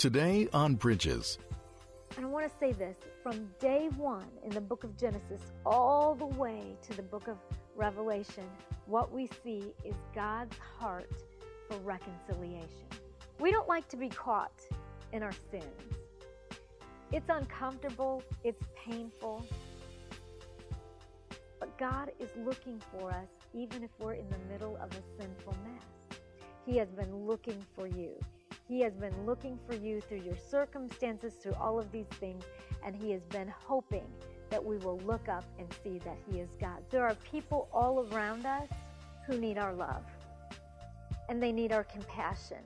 Today on Bridges. And I want to say this from day one in the book of Genesis all the way to the book of Revelation, what we see is God's heart for reconciliation. We don't like to be caught in our sins. It's uncomfortable, it's painful. But God is looking for us even if we're in the middle of a sinful mess. He has been looking for you. He has been looking for you through your circumstances, through all of these things, and He has been hoping that we will look up and see that He is God. There are people all around us who need our love, and they need our compassion.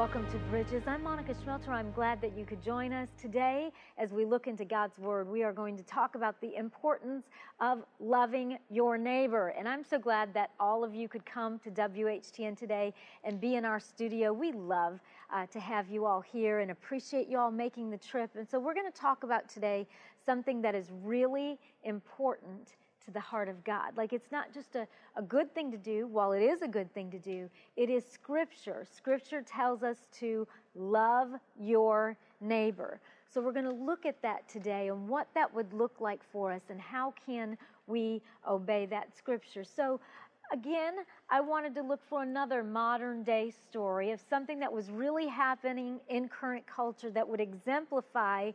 Welcome to Bridges. I'm Monica Schmelter. I'm glad that you could join us today as we look into God's Word. We are going to talk about the importance of loving your neighbor. And I'm so glad that all of you could come to WHTN today and be in our studio. We love uh, to have you all here and appreciate you all making the trip. And so we're going to talk about today something that is really important to the heart of God. Like it's not just a, a good thing to do, while it is a good thing to do, it is scripture. Scripture tells us to love your neighbor. So we're going to look at that today and what that would look like for us and how can we obey that scripture. So again, I wanted to look for another modern day story of something that was really happening in current culture that would exemplify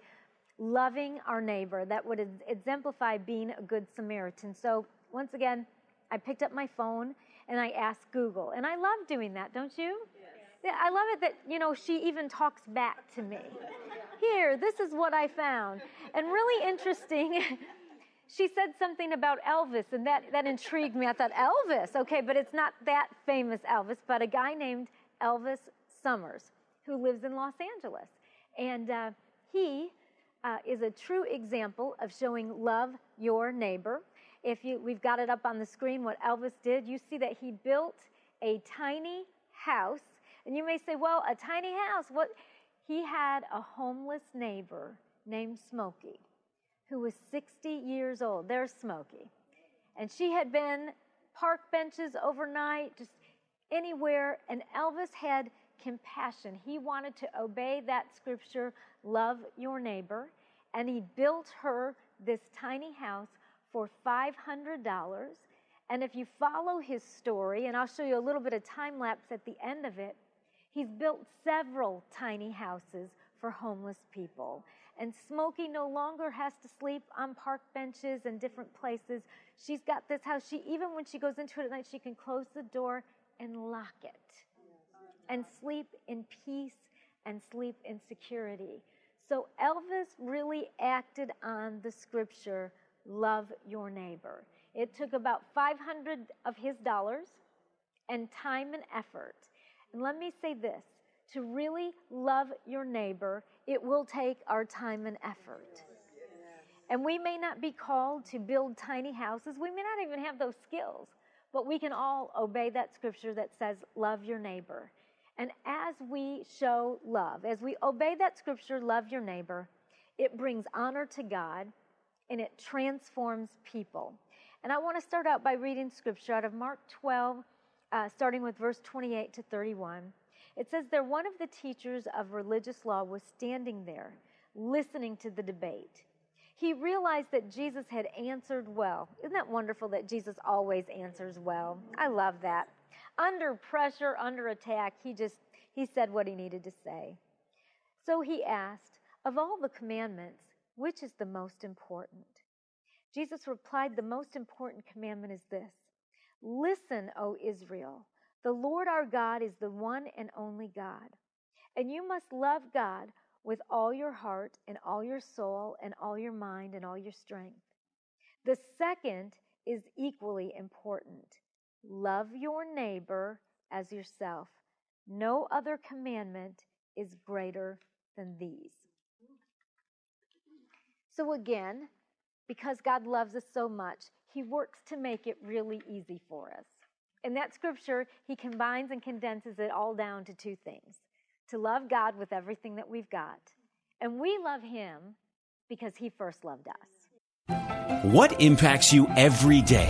loving our neighbor that would exemplify being a good Samaritan. So, once again, I picked up my phone and I asked Google. And I love doing that, don't you? Yes. Yeah, I love it that, you know, she even talks back to me. Here, this is what I found. And really interesting, she said something about Elvis, and that, that intrigued me. I thought, Elvis, okay, but it's not that famous Elvis, but a guy named Elvis Summers who lives in Los Angeles. And uh, he uh, is a true example of showing love your neighbor. If you, we've got it up on the screen what Elvis did. You see that he built a tiny house, and you may say, "Well, a tiny house." What? He had a homeless neighbor named Smokey, who was 60 years old. There's Smokey, and she had been park benches overnight, just anywhere. And Elvis had compassion. He wanted to obey that scripture, love your neighbor, and he built her this tiny house for $500. And if you follow his story, and I'll show you a little bit of time lapse at the end of it, he's built several tiny houses for homeless people. And Smokey no longer has to sleep on park benches and different places. She's got this house. She even when she goes into it at night, she can close the door and lock it and sleep in peace and sleep in security. So Elvis really acted on the scripture, love your neighbor. It took about 500 of his dollars and time and effort. And let me say this to really love your neighbor, it will take our time and effort. And we may not be called to build tiny houses, we may not even have those skills, but we can all obey that scripture that says, Love your neighbor. And as we show love, as we obey that scripture, love your neighbor, it brings honor to God and it transforms people. And I want to start out by reading scripture out of Mark 12, uh, starting with verse 28 to 31. It says, There one of the teachers of religious law was standing there, listening to the debate. He realized that Jesus had answered well. Isn't that wonderful that Jesus always answers well? I love that under pressure, under attack, he just he said what he needed to say. So he asked, "Of all the commandments, which is the most important?" Jesus replied, "The most important commandment is this: Listen, O Israel, the Lord our God is the one and only God. And you must love God with all your heart and all your soul and all your mind and all your strength. The second is equally important. Love your neighbor as yourself. No other commandment is greater than these. So, again, because God loves us so much, He works to make it really easy for us. In that scripture, He combines and condenses it all down to two things to love God with everything that we've got, and we love Him because He first loved us. What impacts you every day?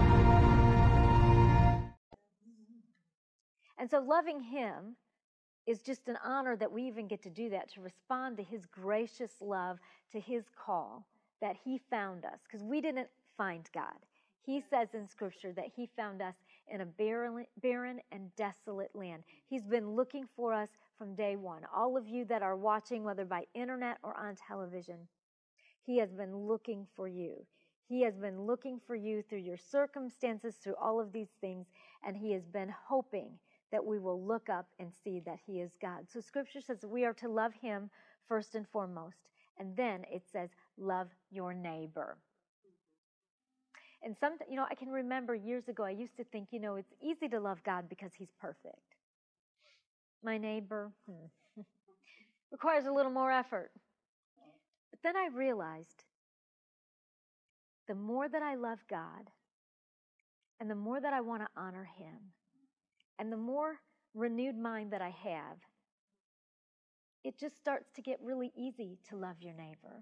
Loving Him is just an honor that we even get to do that, to respond to His gracious love, to His call, that He found us, because we didn't find God. He says in Scripture that He found us in a barren, barren and desolate land. He's been looking for us from day one. All of you that are watching, whether by internet or on television, He has been looking for you. He has been looking for you through your circumstances, through all of these things, and He has been hoping that we will look up and see that He is God. So Scripture says we are to love Him first and foremost. And then it says, love your neighbor. And some, you know, I can remember years ago, I used to think, you know, it's easy to love God because He's perfect. My neighbor hmm, requires a little more effort. But then I realized the more that I love God and the more that I want to honor Him, and the more renewed mind that I have, it just starts to get really easy to love your neighbor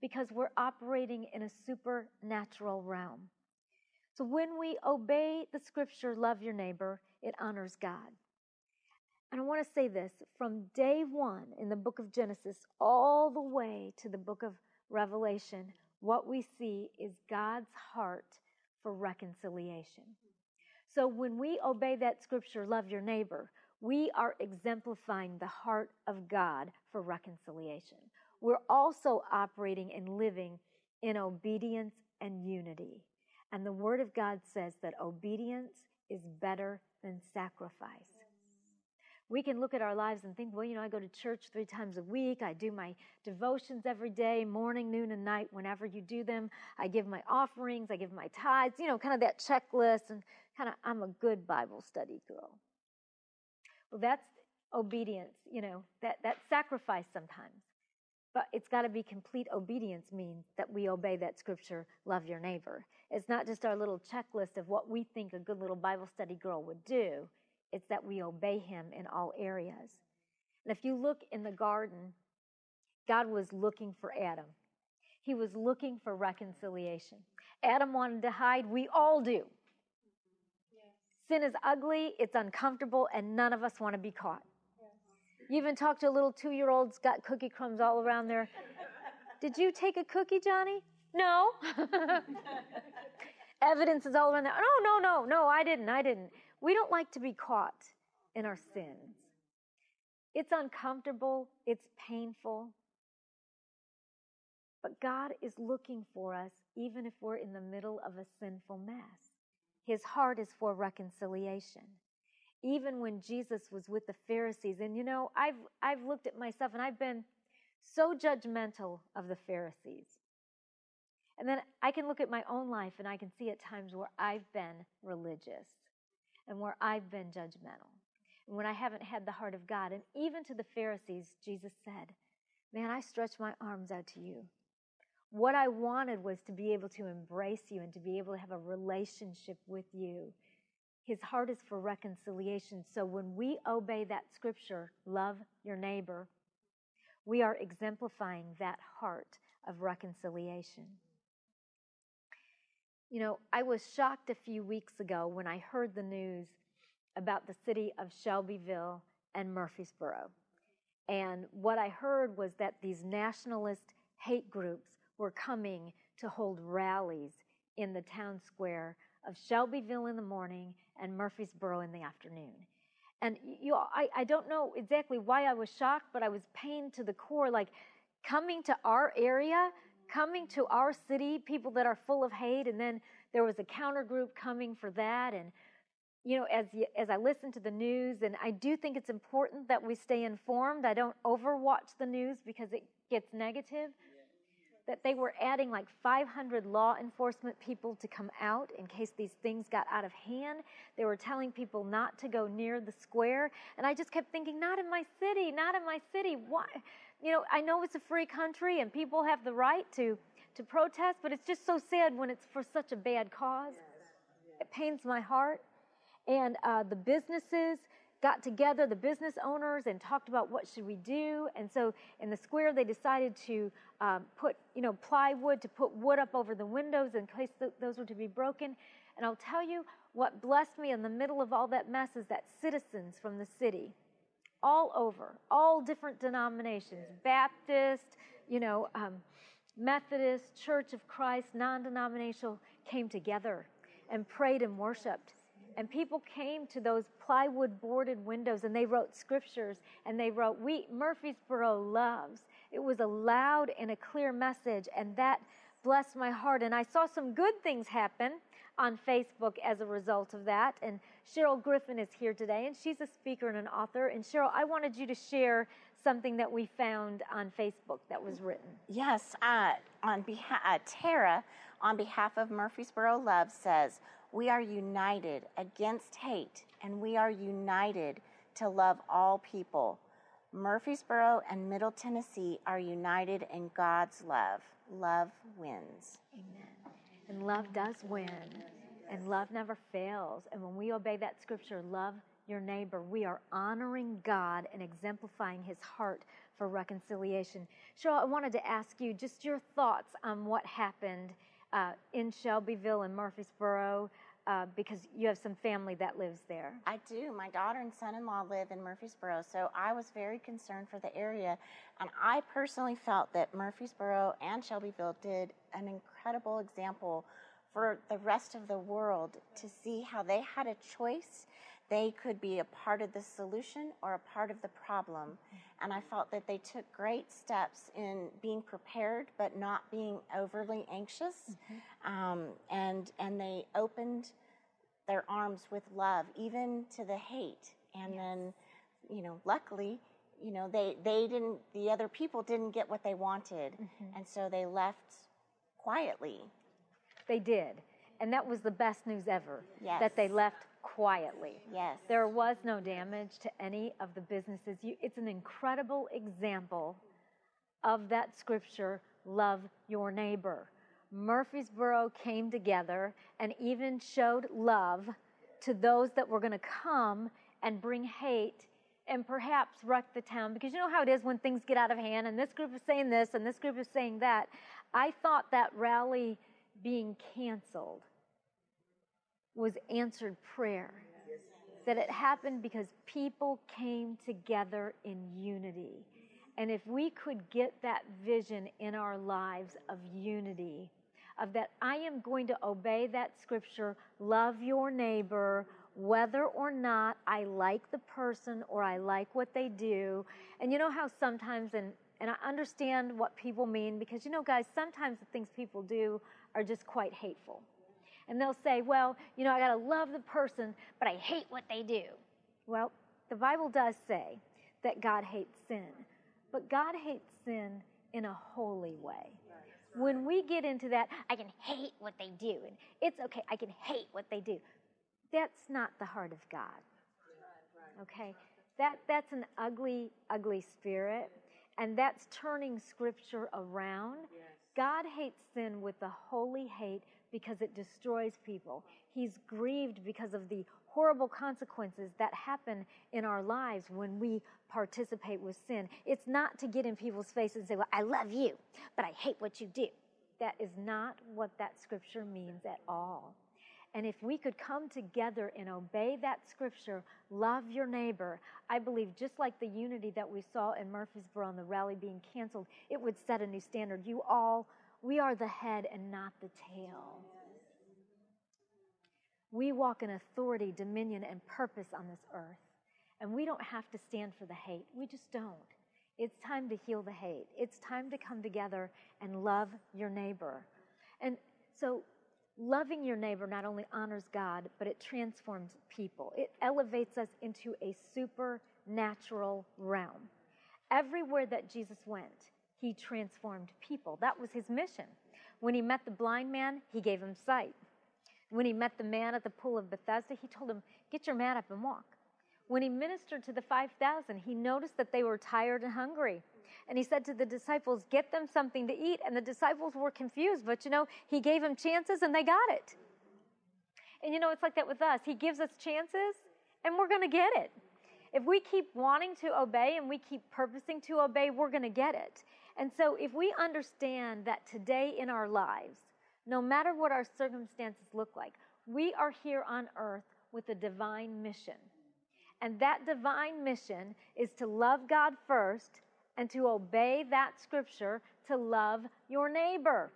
because we're operating in a supernatural realm. So when we obey the scripture, love your neighbor, it honors God. And I want to say this from day one in the book of Genesis all the way to the book of Revelation, what we see is God's heart for reconciliation. So when we obey that scripture, love your neighbor, we are exemplifying the heart of God for reconciliation. We're also operating and living in obedience and unity. And the Word of God says that obedience is better than sacrifice. We can look at our lives and think, well, you know, I go to church three times a week. I do my devotions every day, morning, noon, and night, whenever you do them. I give my offerings, I give my tithes, you know, kind of that checklist. And kind of, I'm a good Bible study girl. Well, that's obedience, you know, that, that sacrifice sometimes. But it's got to be complete obedience means that we obey that scripture, love your neighbor. It's not just our little checklist of what we think a good little Bible study girl would do. It's that we obey him in all areas. And if you look in the garden, God was looking for Adam. He was looking for reconciliation. Adam wanted to hide. We all do. Sin is ugly, it's uncomfortable, and none of us want to be caught. You even talk to a little two year old, has got cookie crumbs all around there. Did you take a cookie, Johnny? No. Evidence is all around there. No, no, no, no, I didn't, I didn't. We don't like to be caught in our sins. It's uncomfortable, it's painful. But God is looking for us even if we're in the middle of a sinful mess. His heart is for reconciliation. Even when Jesus was with the Pharisees, and you know, I've, I've looked at myself and I've been so judgmental of the Pharisees. And then I can look at my own life and I can see at times where I've been religious and where I've been judgmental and when I haven't had the heart of God. And even to the Pharisees, Jesus said, Man, I stretch my arms out to you. What I wanted was to be able to embrace you and to be able to have a relationship with you. His heart is for reconciliation. So when we obey that scripture, love your neighbor, we are exemplifying that heart of reconciliation. You know, I was shocked a few weeks ago when I heard the news about the city of Shelbyville and Murfreesboro. And what I heard was that these nationalist hate groups were coming to hold rallies in the town square of Shelbyville in the morning and Murfreesboro in the afternoon. And you I, I don't know exactly why I was shocked, but I was pained to the core. Like coming to our area, coming to our city, people that are full of hate, and then there was a counter group coming for that. And you know, as as I listen to the news, and I do think it's important that we stay informed. I don't overwatch the news because it gets negative that they were adding like 500 law enforcement people to come out in case these things got out of hand. They were telling people not to go near the square. And I just kept thinking, not in my city, not in my city. Why? You know, I know it's a free country and people have the right to, to protest, but it's just so sad when it's for such a bad cause. It pains my heart. And uh, the businesses, got together, the business owners, and talked about what should we do. And so in the square, they decided to um, put, you know, plywood to put wood up over the windows in case th- those were to be broken. And I'll tell you what blessed me in the middle of all that mess is that citizens from the city, all over, all different denominations, Baptist, you know, um, Methodist, Church of Christ, non-denominational, came together and prayed and worshiped and people came to those plywood boarded windows and they wrote scriptures and they wrote, We, Murfreesboro loves. It was a loud and a clear message, and that blessed my heart. And I saw some good things happen on Facebook as a result of that. And Cheryl Griffin is here today, and she's a speaker and an author. And Cheryl, I wanted you to share something that we found on Facebook that was written. Yes, uh, on behalf uh, Tara, on behalf of Murfreesboro Love, says, we are united against hate, and we are united to love all people. Murfreesboro and Middle Tennessee are united in God's love. Love wins. Amen. And love does win, and love never fails. And when we obey that scripture, love your neighbor, we are honoring God and exemplifying his heart for reconciliation. Cheryl, I wanted to ask you just your thoughts on what happened uh, in Shelbyville and Murfreesboro uh, because you have some family that lives there. I do. My daughter and son in law live in Murfreesboro, so I was very concerned for the area. And I personally felt that Murfreesboro and Shelbyville did an incredible example for the rest of the world to see how they had a choice. They could be a part of the solution or a part of the problem. And I felt that they took great steps in being prepared but not being overly anxious. Mm-hmm. Um, and, and they opened their arms with love, even to the hate. And yes. then, you know, luckily, you know, they, they didn't, the other people didn't get what they wanted. Mm-hmm. And so they left quietly. They did. And that was the best news ever. Yes. That they left quietly. Yes. There was no damage to any of the businesses. You, it's an incredible example of that scripture love your neighbor. Murfreesboro came together and even showed love to those that were going to come and bring hate and perhaps wreck the town. Because you know how it is when things get out of hand and this group is saying this and this group is saying that. I thought that rally being canceled was answered prayer. That it happened because people came together in unity. And if we could get that vision in our lives of unity, of that I am going to obey that scripture, love your neighbor, whether or not I like the person or I like what they do. And you know how sometimes, and, and I understand what people mean because you know, guys, sometimes the things people do are just quite hateful and they'll say, well, you know, I got to love the person, but I hate what they do. Well, the Bible does say that God hates sin, but God hates sin in a holy way. When we get into that, I can hate what they do, and it's okay, I can hate what they do. That's not the heart of God. Okay? That, that's an ugly, ugly spirit, and that's turning scripture around. God hates sin with a holy hate because it destroys people. He's grieved because of the horrible consequences that happen in our lives when we participate with sin. It's not to get in people's faces and say, Well, I love you, but I hate what you do. That is not what that scripture means at all. And if we could come together and obey that scripture, love your neighbor, I believe just like the unity that we saw in Murfreesboro on the rally being canceled, it would set a new standard. You all we are the head and not the tail. We walk in authority, dominion, and purpose on this earth. And we don't have to stand for the hate. We just don't. It's time to heal the hate. It's time to come together and love your neighbor. And so, loving your neighbor not only honors God, but it transforms people. It elevates us into a supernatural realm. Everywhere that Jesus went, he transformed people. That was his mission. When he met the blind man, he gave him sight. When he met the man at the pool of Bethesda, he told him, Get your mat up and walk. When he ministered to the 5,000, he noticed that they were tired and hungry. And he said to the disciples, Get them something to eat. And the disciples were confused, but you know, he gave them chances and they got it. And you know, it's like that with us. He gives us chances and we're going to get it. If we keep wanting to obey and we keep purposing to obey, we're going to get it. And so, if we understand that today in our lives, no matter what our circumstances look like, we are here on earth with a divine mission. And that divine mission is to love God first and to obey that scripture to love your neighbor.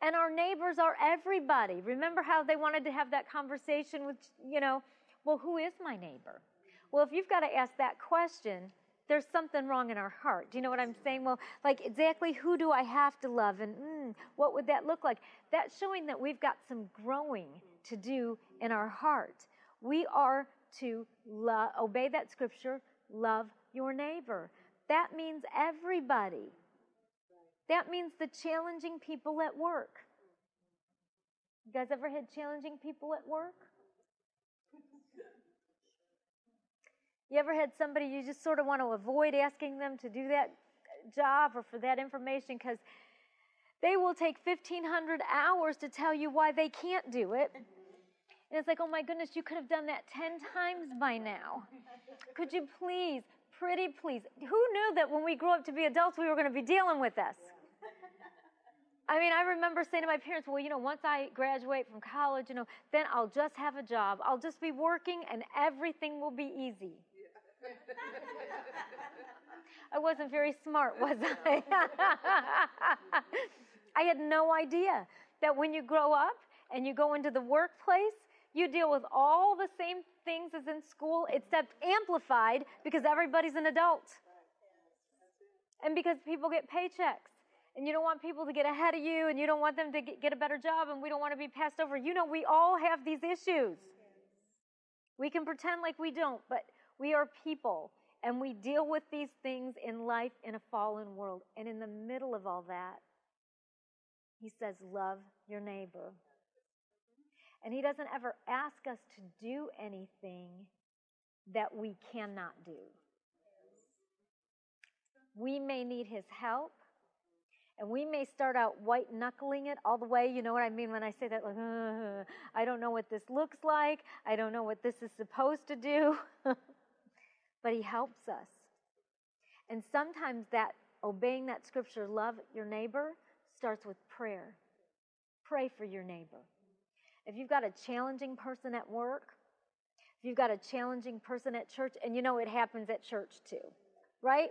And our neighbors are everybody. Remember how they wanted to have that conversation with, you know, well, who is my neighbor? Well, if you've got to ask that question, there's something wrong in our heart. Do you know what I'm saying? Well, like exactly who do I have to love and mm, what would that look like? That's showing that we've got some growing to do in our heart. We are to obey that scripture, love your neighbor. That means everybody. That means the challenging people at work. You guys ever had challenging people at work? You ever had somebody you just sort of want to avoid asking them to do that job or for that information because they will take 1,500 hours to tell you why they can't do it. And it's like, oh my goodness, you could have done that 10 times by now. Could you please, pretty please? Who knew that when we grew up to be adults, we were going to be dealing with this? I mean, I remember saying to my parents, well, you know, once I graduate from college, you know, then I'll just have a job. I'll just be working and everything will be easy. I wasn't very smart, was I? I had no idea that when you grow up and you go into the workplace, you deal with all the same things as in school, except amplified because everybody's an adult. And because people get paychecks. And you don't want people to get ahead of you, and you don't want them to get a better job, and we don't want to be passed over. You know, we all have these issues. We can pretend like we don't, but we are people, and we deal with these things in life in a fallen world. And in the middle of all that, he says, Love your neighbor. And He doesn't ever ask us to do anything that we cannot do. We may need His help. And we may start out white knuckling it all the way. You know what I mean when I say that? Like, uh, I don't know what this looks like. I don't know what this is supposed to do. but He helps us. And sometimes that obeying that scripture, love your neighbor, starts with prayer. Pray for your neighbor. If you've got a challenging person at work, if you've got a challenging person at church, and you know it happens at church too, right?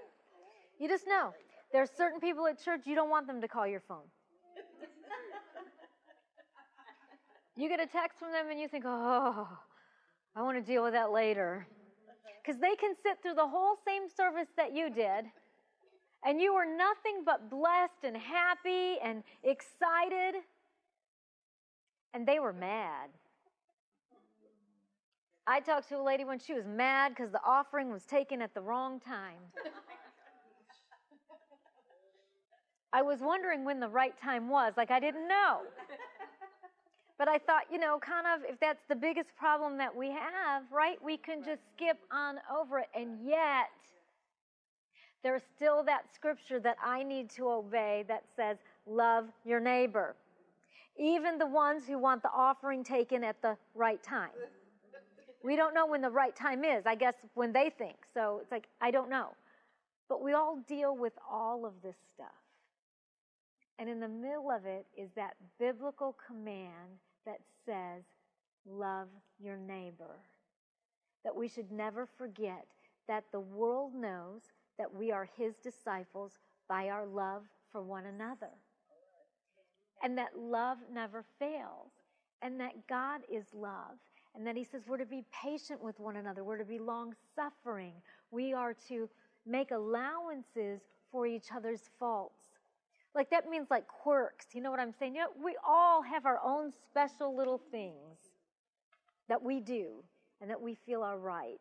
You just know. There are certain people at church you don't want them to call your phone. You get a text from them and you think, oh, I want to deal with that later. Because they can sit through the whole same service that you did, and you were nothing but blessed and happy and excited and they were mad. I talked to a lady when she was mad because the offering was taken at the wrong time. I was wondering when the right time was, like I didn't know. But I thought, you know, kind of if that's the biggest problem that we have, right, we can just skip on over it. And yet, there's still that scripture that I need to obey that says, love your neighbor even the ones who want the offering taken at the right time. We don't know when the right time is, I guess, when they think. So it's like, I don't know. But we all deal with all of this stuff. And in the middle of it is that biblical command that says, Love your neighbor. That we should never forget that the world knows that we are his disciples by our love for one another. And that love never fails, and that God is love, And that he says we're to be patient with one another, we're to be long suffering, we are to make allowances for each other's faults. Like that means like quirks. You know what I'm saying? You know, we all have our own special little things that we do and that we feel are right.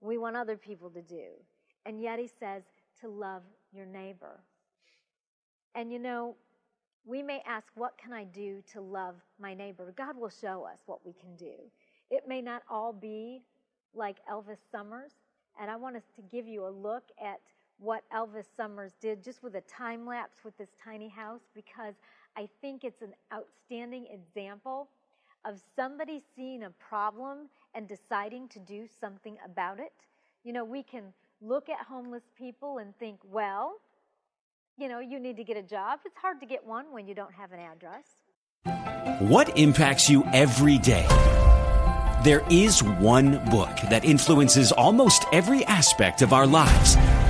We want other people to do. And yet he says to love your neighbor. And you know, we may ask, What can I do to love my neighbor? God will show us what we can do. It may not all be like Elvis Summers. And I want us to give you a look at what Elvis Summers did just with a time lapse with this tiny house because I think it's an outstanding example of somebody seeing a problem and deciding to do something about it. You know, we can look at homeless people and think, well, you know, you need to get a job. It's hard to get one when you don't have an address. What impacts you every day? There is one book that influences almost every aspect of our lives.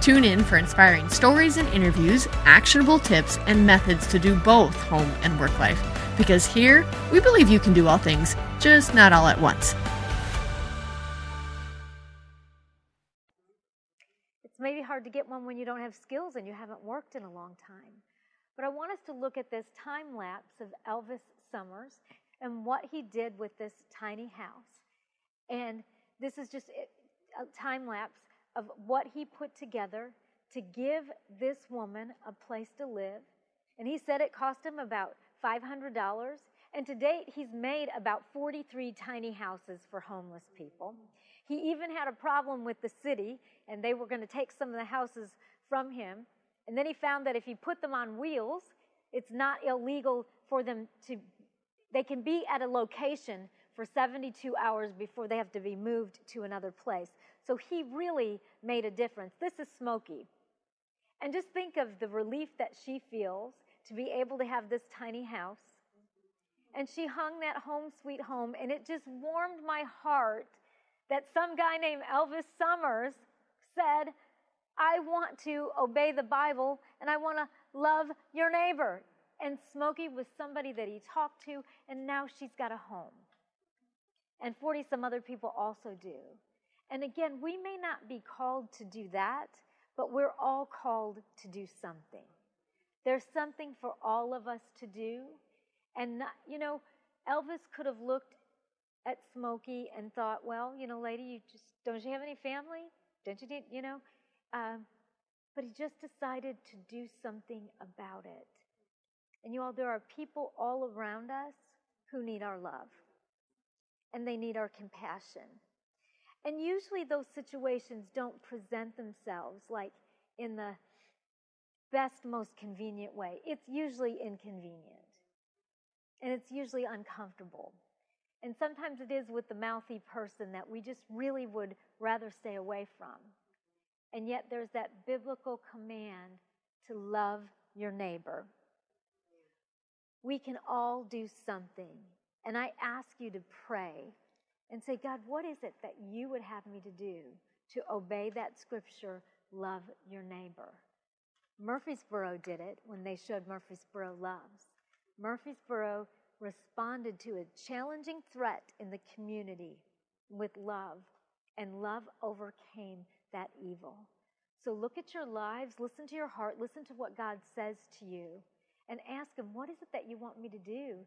Tune in for inspiring stories and interviews, actionable tips, and methods to do both home and work life. Because here, we believe you can do all things, just not all at once. It's maybe hard to get one when you don't have skills and you haven't worked in a long time. But I want us to look at this time lapse of Elvis Summers and what he did with this tiny house. And this is just a time lapse of what he put together to give this woman a place to live. And he said it cost him about $500. And to date, he's made about 43 tiny houses for homeless people. He even had a problem with the city, and they were going to take some of the houses from him. And then he found that if he put them on wheels, it's not illegal for them to, they can be at a location for 72 hours before they have to be moved to another place. So he really made a difference. This is Smokey. And just think of the relief that she feels to be able to have this tiny house. And she hung that home sweet home, and it just warmed my heart that some guy named Elvis Summers said, I want to obey the Bible and I want to love your neighbor. And Smokey was somebody that he talked to, and now she's got a home. And 40 some other people also do. And again, we may not be called to do that, but we're all called to do something. There's something for all of us to do. And, not, you know, Elvis could have looked at Smokey and thought, well, you know, lady, you just, don't you have any family? Don't you need, you know? Um, but he just decided to do something about it. And you all, there are people all around us who need our love, and they need our compassion. And usually those situations don't present themselves like in the best, most convenient way. It's usually inconvenient. And it's usually uncomfortable. And sometimes it is with the mouthy person that we just really would rather stay away from. And yet there's that biblical command to love your neighbor. We can all do something. And I ask you to pray and say, God, what is it that you would have me to do to obey that scripture, love your neighbor? Murfreesboro did it when they showed Murfreesboro loves. Murfreesboro responded to a challenging threat in the community with love, and love overcame that evil. So look at your lives, listen to your heart, listen to what God says to you, and ask Him, What is it that you want me to do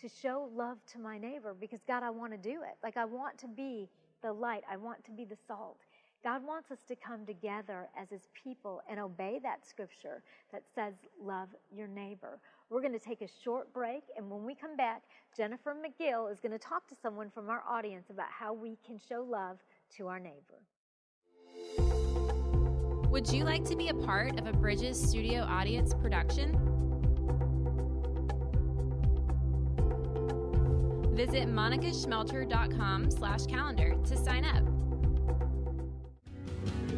to show love to my neighbor because God, I want to do it. Like I want to be the light, I want to be the salt. God wants us to come together as His people and obey that scripture that says, Love your neighbor. We're going to take a short break, and when we come back, Jennifer McGill is going to talk to someone from our audience about how we can show love to our neighbor. Would you like to be a part of a Bridges Studio Audience production? Visit monicaschmelter.com slash calendar to sign up.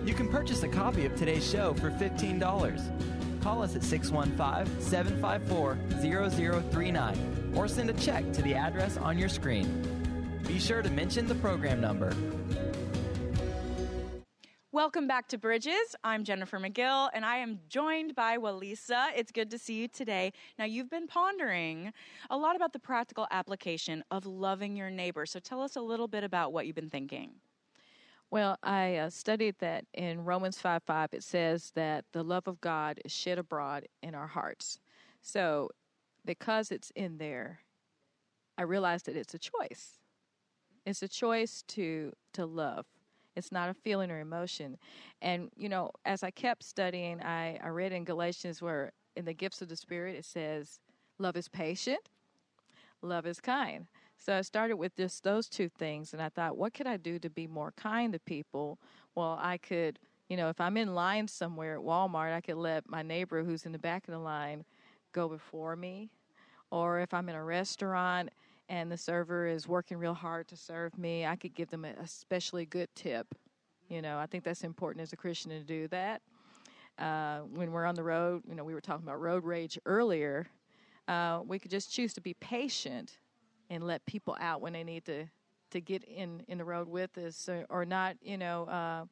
You can purchase a copy of today's show for $15. Call us at 615 754 0039 or send a check to the address on your screen. Be sure to mention the program number. Welcome back to Bridges. I'm Jennifer McGill, and I am joined by Walisa. It's good to see you today. Now, you've been pondering a lot about the practical application of loving your neighbor. So, tell us a little bit about what you've been thinking. Well, I uh, studied that in Romans 5 5, it says that the love of God is shed abroad in our hearts. So, because it's in there, I realized that it's a choice. It's a choice to, to love. It's not a feeling or emotion. And, you know, as I kept studying, I, I read in Galatians where in the gifts of the Spirit it says, love is patient, love is kind. So I started with just those two things, and I thought, what could I do to be more kind to people? Well, I could, you know, if I'm in line somewhere at Walmart, I could let my neighbor who's in the back of the line go before me. Or if I'm in a restaurant and the server is working real hard to serve me, I could give them a especially good tip. You know, I think that's important as a Christian to do that. Uh, when we're on the road, you know, we were talking about road rage earlier. Uh, we could just choose to be patient and let people out when they need to to get in in the road with us, or, or not, you know, uh,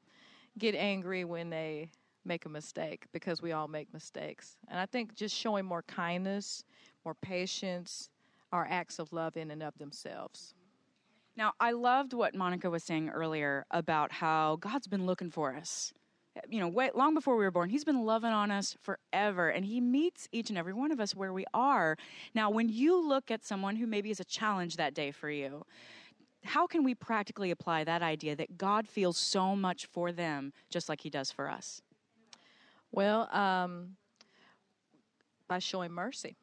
get angry when they make a mistake because we all make mistakes. And I think just showing more kindness, more patience, are acts of love in and of themselves. Now, I loved what Monica was saying earlier about how God's been looking for us. You know, way, long before we were born, He's been loving on us forever, and He meets each and every one of us where we are. Now, when you look at someone who maybe is a challenge that day for you, how can we practically apply that idea that God feels so much for them just like He does for us? Well, um, by showing mercy,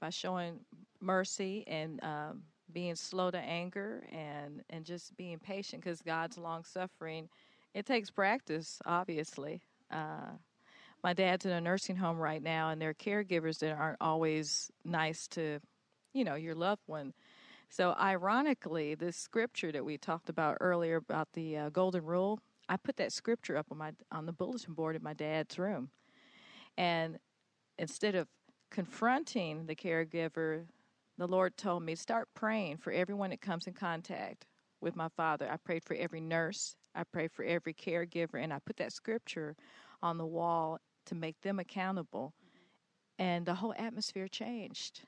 by showing mercy and um, being slow to anger and and just being patient because God's long suffering. It takes practice, obviously. Uh, my dad's in a nursing home right now, and there are caregivers that aren't always nice to, you know, your loved one. So, ironically, this scripture that we talked about earlier about the uh, golden rule, I put that scripture up on my on the bulletin board in my dad's room, and instead of confronting the caregiver, the Lord told me, start praying for everyone that comes in contact with my father. I prayed for every nurse, I prayed for every caregiver, and I put that scripture on the wall to make them accountable. And the whole atmosphere changed.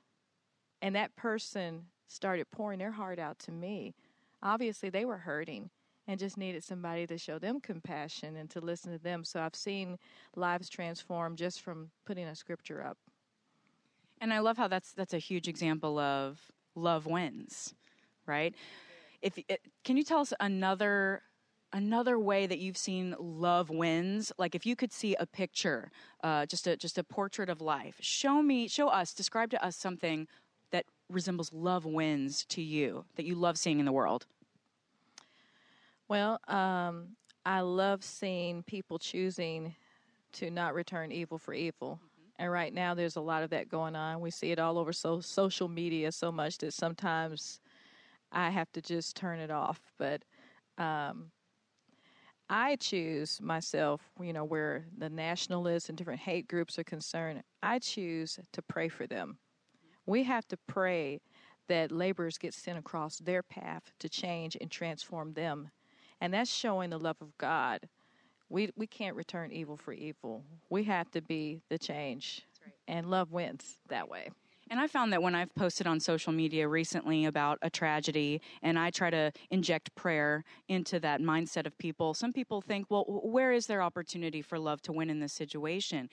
And that person started pouring their heart out to me. Obviously, they were hurting and just needed somebody to show them compassion and to listen to them. So I've seen lives transform just from putting a scripture up. And I love how that's that's a huge example of love wins, right? If it, can you tell us another another way that you've seen love wins? Like if you could see a picture uh, just a just a portrait of life show me show us describe to us something that resembles love wins to you that you love seeing in the world. Well um, i love seeing people choosing to not return evil for evil and right now, there's a lot of that going on. We see it all over so, social media so much that sometimes I have to just turn it off. But um, I choose myself, you know, where the nationalists and different hate groups are concerned, I choose to pray for them. We have to pray that laborers get sent across their path to change and transform them. And that's showing the love of God we we can't return evil for evil. We have to be the change, right. and love wins that way. And I found that when I've posted on social media recently about a tragedy and I try to inject prayer into that mindset of people, some people think, well, where is there opportunity for love to win in this situation?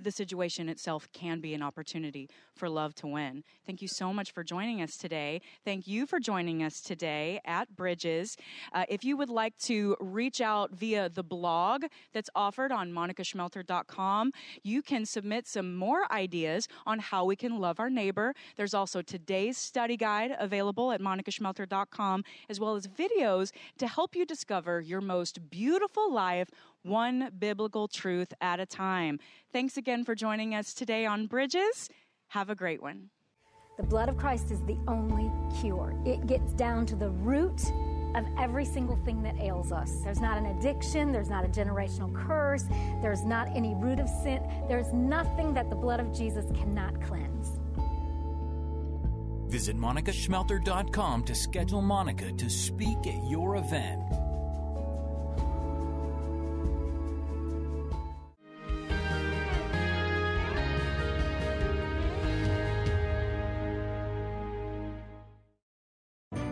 The situation itself can be an opportunity for love to win. Thank you so much for joining us today. Thank you for joining us today at Bridges. Uh, if you would like to reach out via the blog that's offered on monicaschmelter.com, you can submit some more ideas on how we can love our neighbor. There's also today's study guide available at monicaschmelter.com, as well as videos to help you discover your most beautiful life one biblical truth at a time. Thanks again for joining us today on Bridges. Have a great one. The blood of Christ is the only cure. It gets down to the root of every single thing that ails us. There's not an addiction, there's not a generational curse, there's not any root of sin, there's nothing that the blood of Jesus cannot cleanse. Visit monicaschmelter.com to schedule Monica to speak at your event.